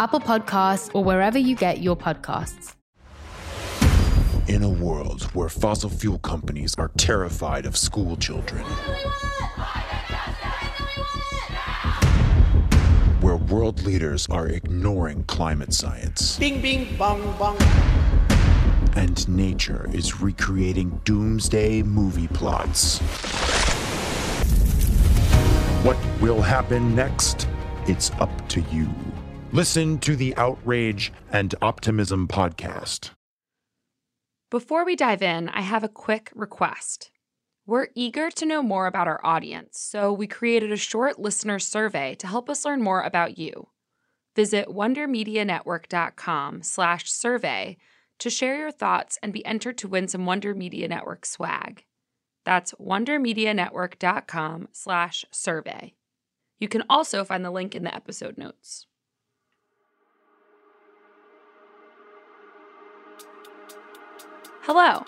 Apple Podcasts, or wherever you get your podcasts. In a world where fossil fuel companies are terrified of school children, where world leaders are ignoring climate science, bing, bing, bong, bong. and nature is recreating doomsday movie plots. What will happen next? It's up to you. Listen to the Outrage and Optimism podcast. Before we dive in, I have a quick request. We're eager to know more about our audience, so we created a short listener survey to help us learn more about you. Visit wondermedianetwork.com/survey to share your thoughts and be entered to win some Wonder Media Network swag. That's wondermedianetwork.com/survey. You can also find the link in the episode notes. Hello.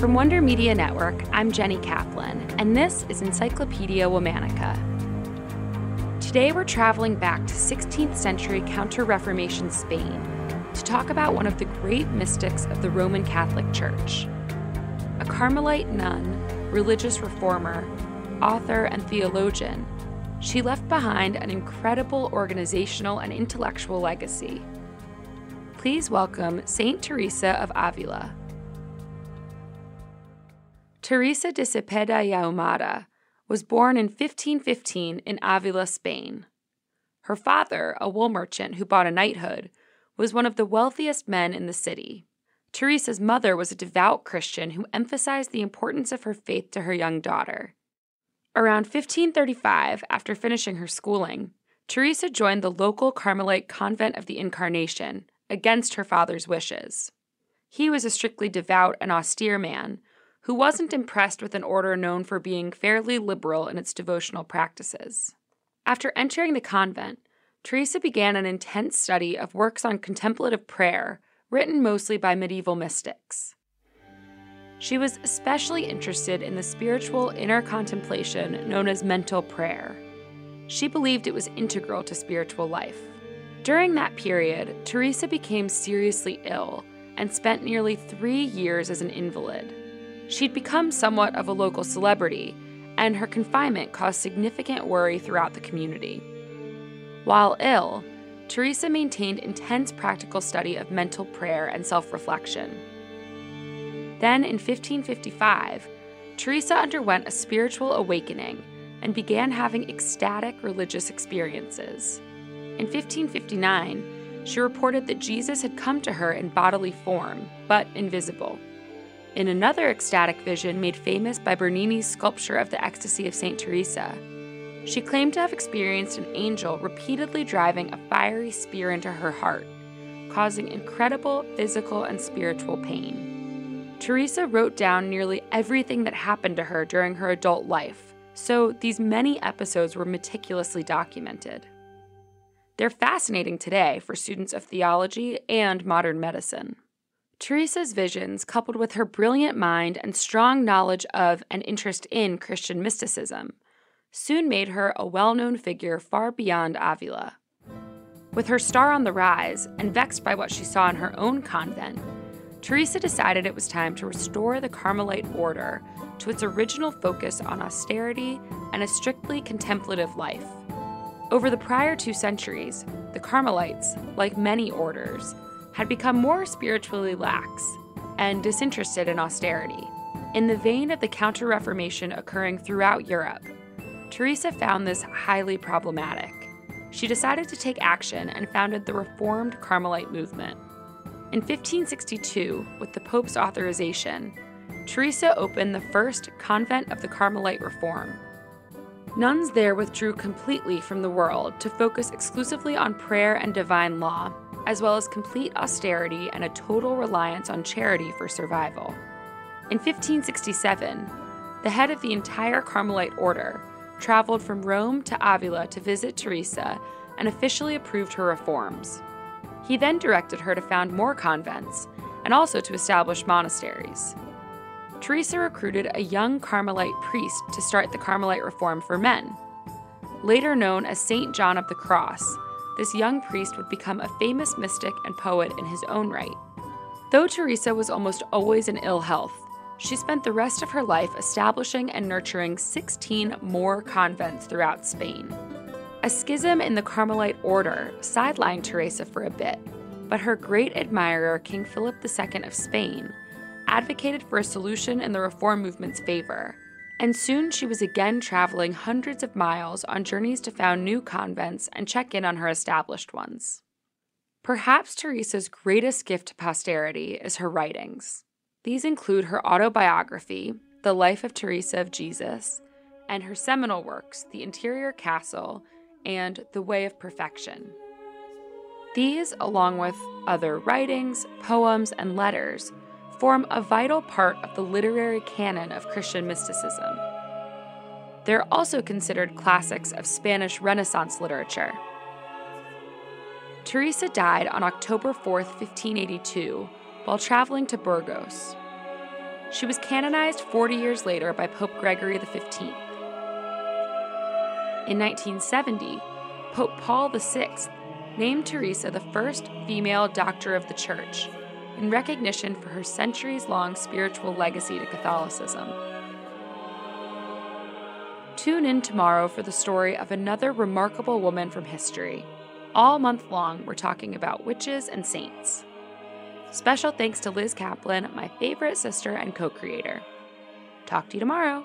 From Wonder Media Network, I'm Jenny Kaplan, and this is Encyclopedia Womanica. Today we're traveling back to 16th century Counter Reformation Spain to talk about one of the great mystics of the Roman Catholic Church. A Carmelite nun, religious reformer, author, and theologian, she left behind an incredible organizational and intellectual legacy. Please welcome Saint Teresa of Avila. Teresa de Cepeda y Ahumada was born in 1515 in Avila, Spain. Her father, a wool merchant who bought a knighthood, was one of the wealthiest men in the city. Teresa's mother was a devout Christian who emphasized the importance of her faith to her young daughter. Around 1535, after finishing her schooling, Teresa joined the local Carmelite convent of the Incarnation against her father's wishes. He was a strictly devout and austere man who wasn't impressed with an order known for being fairly liberal in its devotional practices. After entering the convent, Teresa began an intense study of works on contemplative prayer written mostly by medieval mystics. She was especially interested in the spiritual inner contemplation known as mental prayer. She believed it was integral to spiritual life. During that period, Teresa became seriously ill and spent nearly three years as an invalid. She'd become somewhat of a local celebrity, and her confinement caused significant worry throughout the community. While ill, Teresa maintained intense practical study of mental prayer and self reflection. Then, in 1555, Teresa underwent a spiritual awakening and began having ecstatic religious experiences. In 1559, she reported that Jesus had come to her in bodily form, but invisible. In another ecstatic vision made famous by Bernini's sculpture of the Ecstasy of St. Teresa, she claimed to have experienced an angel repeatedly driving a fiery spear into her heart, causing incredible physical and spiritual pain. Teresa wrote down nearly everything that happened to her during her adult life, so these many episodes were meticulously documented. They're fascinating today for students of theology and modern medicine. Teresa's visions, coupled with her brilliant mind and strong knowledge of and interest in Christian mysticism, soon made her a well known figure far beyond Avila. With her star on the rise and vexed by what she saw in her own convent, Teresa decided it was time to restore the Carmelite order to its original focus on austerity and a strictly contemplative life. Over the prior two centuries, the Carmelites, like many orders, had become more spiritually lax and disinterested in austerity. In the vein of the Counter Reformation occurring throughout Europe, Teresa found this highly problematic. She decided to take action and founded the Reformed Carmelite movement. In 1562, with the Pope's authorization, Teresa opened the first convent of the Carmelite Reform. Nuns there withdrew completely from the world to focus exclusively on prayer and divine law, as well as complete austerity and a total reliance on charity for survival. In 1567, the head of the entire Carmelite order traveled from Rome to Avila to visit Teresa and officially approved her reforms. He then directed her to found more convents and also to establish monasteries. Teresa recruited a young Carmelite priest to start the Carmelite reform for men. Later known as St. John of the Cross, this young priest would become a famous mystic and poet in his own right. Though Teresa was almost always in ill health, she spent the rest of her life establishing and nurturing 16 more convents throughout Spain. A schism in the Carmelite order sidelined Teresa for a bit, but her great admirer, King Philip II of Spain, advocated for a solution in the reform movement's favor, and soon she was again traveling hundreds of miles on journeys to found new convents and check in on her established ones. Perhaps Teresa's greatest gift to posterity is her writings. These include her autobiography, The Life of Teresa of Jesus, and her seminal works, The Interior Castle and The Way of Perfection. These, along with other writings, poems, and letters, form a vital part of the literary canon of Christian mysticism. They're also considered classics of Spanish Renaissance literature. Teresa died on October 4, 1582, while traveling to Burgos. She was canonized 40 years later by Pope Gregory XV. In 1970, Pope Paul VI named Teresa the first female doctor of the Church in recognition for her centuries long spiritual legacy to Catholicism. Tune in tomorrow for the story of another remarkable woman from history. All month long, we're talking about witches and saints. Special thanks to Liz Kaplan, my favorite sister and co creator. Talk to you tomorrow.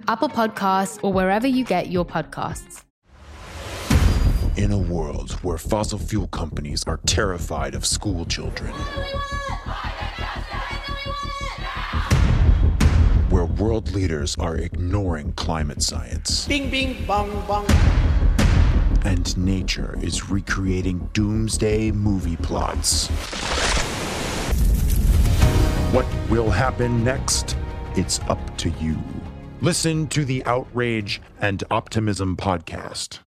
Apple Podcasts, or wherever you get your podcasts. In a world where fossil fuel companies are terrified of school children, where world leaders are ignoring climate science, Bing, bing, bong, bong. and nature is recreating doomsday movie plots. What will happen next? It's up to you. Listen to the Outrage and Optimism podcast.